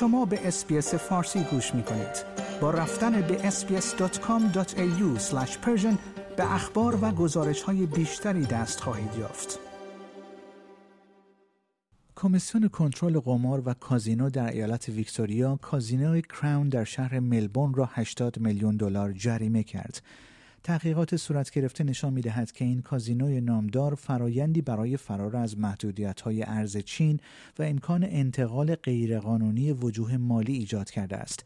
شما به SBS فارسی گوش می کنید. با رفتن به sbs.com.au به اخبار و گزارش های بیشتری دست خواهید یافت. کمیسیون کنترل قمار و کازینو در ایالت ویکتوریا کازینوی کراون در شهر ملبورن را 80 میلیون دلار جریمه کرد. تحقیقات صورت گرفته نشان می دهد که این کازینوی نامدار فرایندی برای فرار از محدودیت های ارز چین و امکان انتقال غیرقانونی وجوه مالی ایجاد کرده است.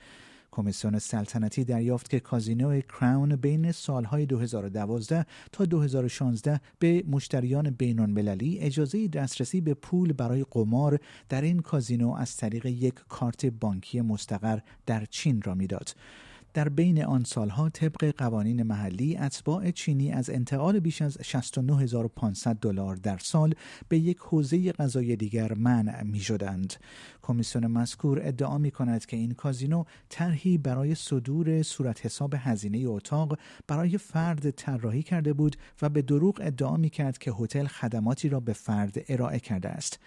کمیسیون سلطنتی دریافت که کازینو کراون بین سالهای 2012 تا 2016 به مشتریان بین المللی اجازه دسترسی به پول برای قمار در این کازینو از طریق یک کارت بانکی مستقر در چین را می‌داد. در بین آن سالها طبق قوانین محلی اتباع چینی از انتقال بیش از 69500 دلار در سال به یک حوزه قضایی دیگر منع می شدند. کمیسیون مذکور ادعا می کند که این کازینو طرحی برای صدور صورت حساب هزینه اتاق برای فرد طراحی کرده بود و به دروغ ادعا می کرد که هتل خدماتی را به فرد ارائه کرده است.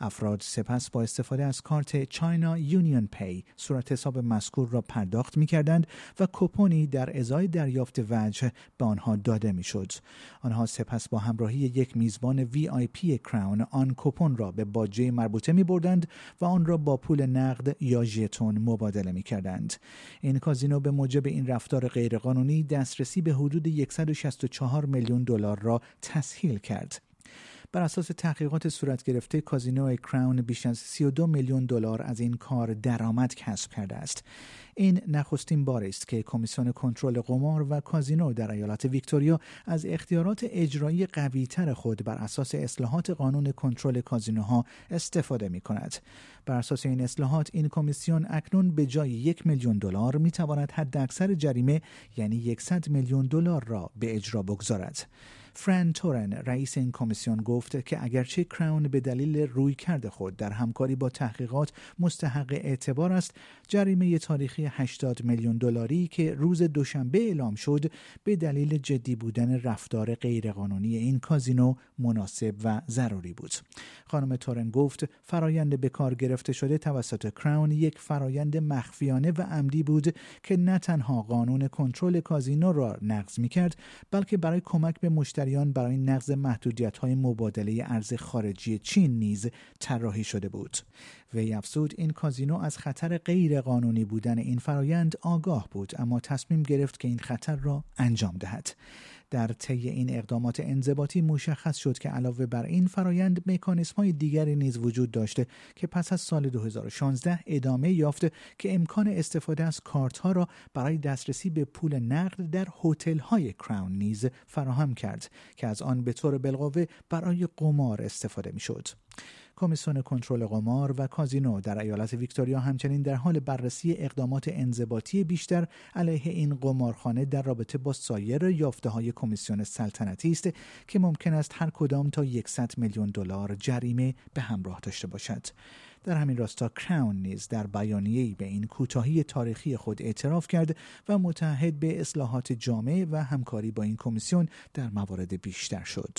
افراد سپس با استفاده از کارت China UnionPay صورت حساب مذکور را پرداخت می کردند و کوپونی در ازای دریافت وجه به آنها داده می شد. آنها سپس با همراهی یک میزبان وی آی پی کراون آن کوپون را به باجه مربوطه می بردند و آن را با پول نقد یا ژتون مبادله می کردند. این کازینو به موجب این رفتار غیرقانونی دسترسی به حدود 164 میلیون دلار را تسهیل کرد. بر اساس تحقیقات صورت گرفته کازینو کراون بیش از 32 میلیون دلار از این کار درآمد کسب کرده است این نخستین بار است که کمیسیون کنترل قمار و کازینو در ایالت ویکتوریا از اختیارات اجرایی قویتر خود بر اساس اصلاحات قانون کنترل کازینوها استفاده می کند بر اساس این اصلاحات این کمیسیون اکنون به جای یک میلیون دلار می تواند حداکثر جریمه یعنی 100 میلیون دلار را به اجرا بگذارد. فران تورن رئیس این کمیسیون گفت که اگرچه کراون به دلیل روی کرده خود در همکاری با تحقیقات مستحق اعتبار است جریمه تاریخی 80 میلیون دلاری که روز دوشنبه اعلام شد به دلیل جدی بودن رفتار غیرقانونی این کازینو مناسب و ضروری بود. خانم تورن گفت فرایند به کار گرفته شده توسط کراون یک فرایند مخفیانه و عمدی بود که نه تنها قانون کنترل کازینو را نقض می کرد بلکه برای کمک به مشتریان برای نقض محدودیت های مبادله ارز خارجی چین نیز طراحی شده بود. وی افزود این کازینو از خطر غیر قانونی بودن این فرایند آگاه بود اما تصمیم گرفت که این خطر را انجام دهد در طی این اقدامات انضباطی مشخص شد که علاوه بر این فرایند مکانیسم های دیگری نیز وجود داشته که پس از سال 2016 ادامه یافته که امکان استفاده از کارت ها را برای دسترسی به پول نقد در هتل های کراون نیز فراهم کرد که از آن به طور بالقوه برای قمار استفاده می شد. کمیسیون کنترل قمار و کازینو در ایالت ویکتوریا همچنین در حال بررسی اقدامات انضباطی بیشتر علیه این قمارخانه در رابطه با سایر یافته های کمیسیون سلطنتی است که ممکن است هر کدام تا 100 میلیون دلار جریمه به همراه داشته باشد در همین راستا کراون نیز در بیانیه‌ای به این کوتاهی تاریخی خود اعتراف کرد و متعهد به اصلاحات جامع و همکاری با این کمیسیون در موارد بیشتر شد.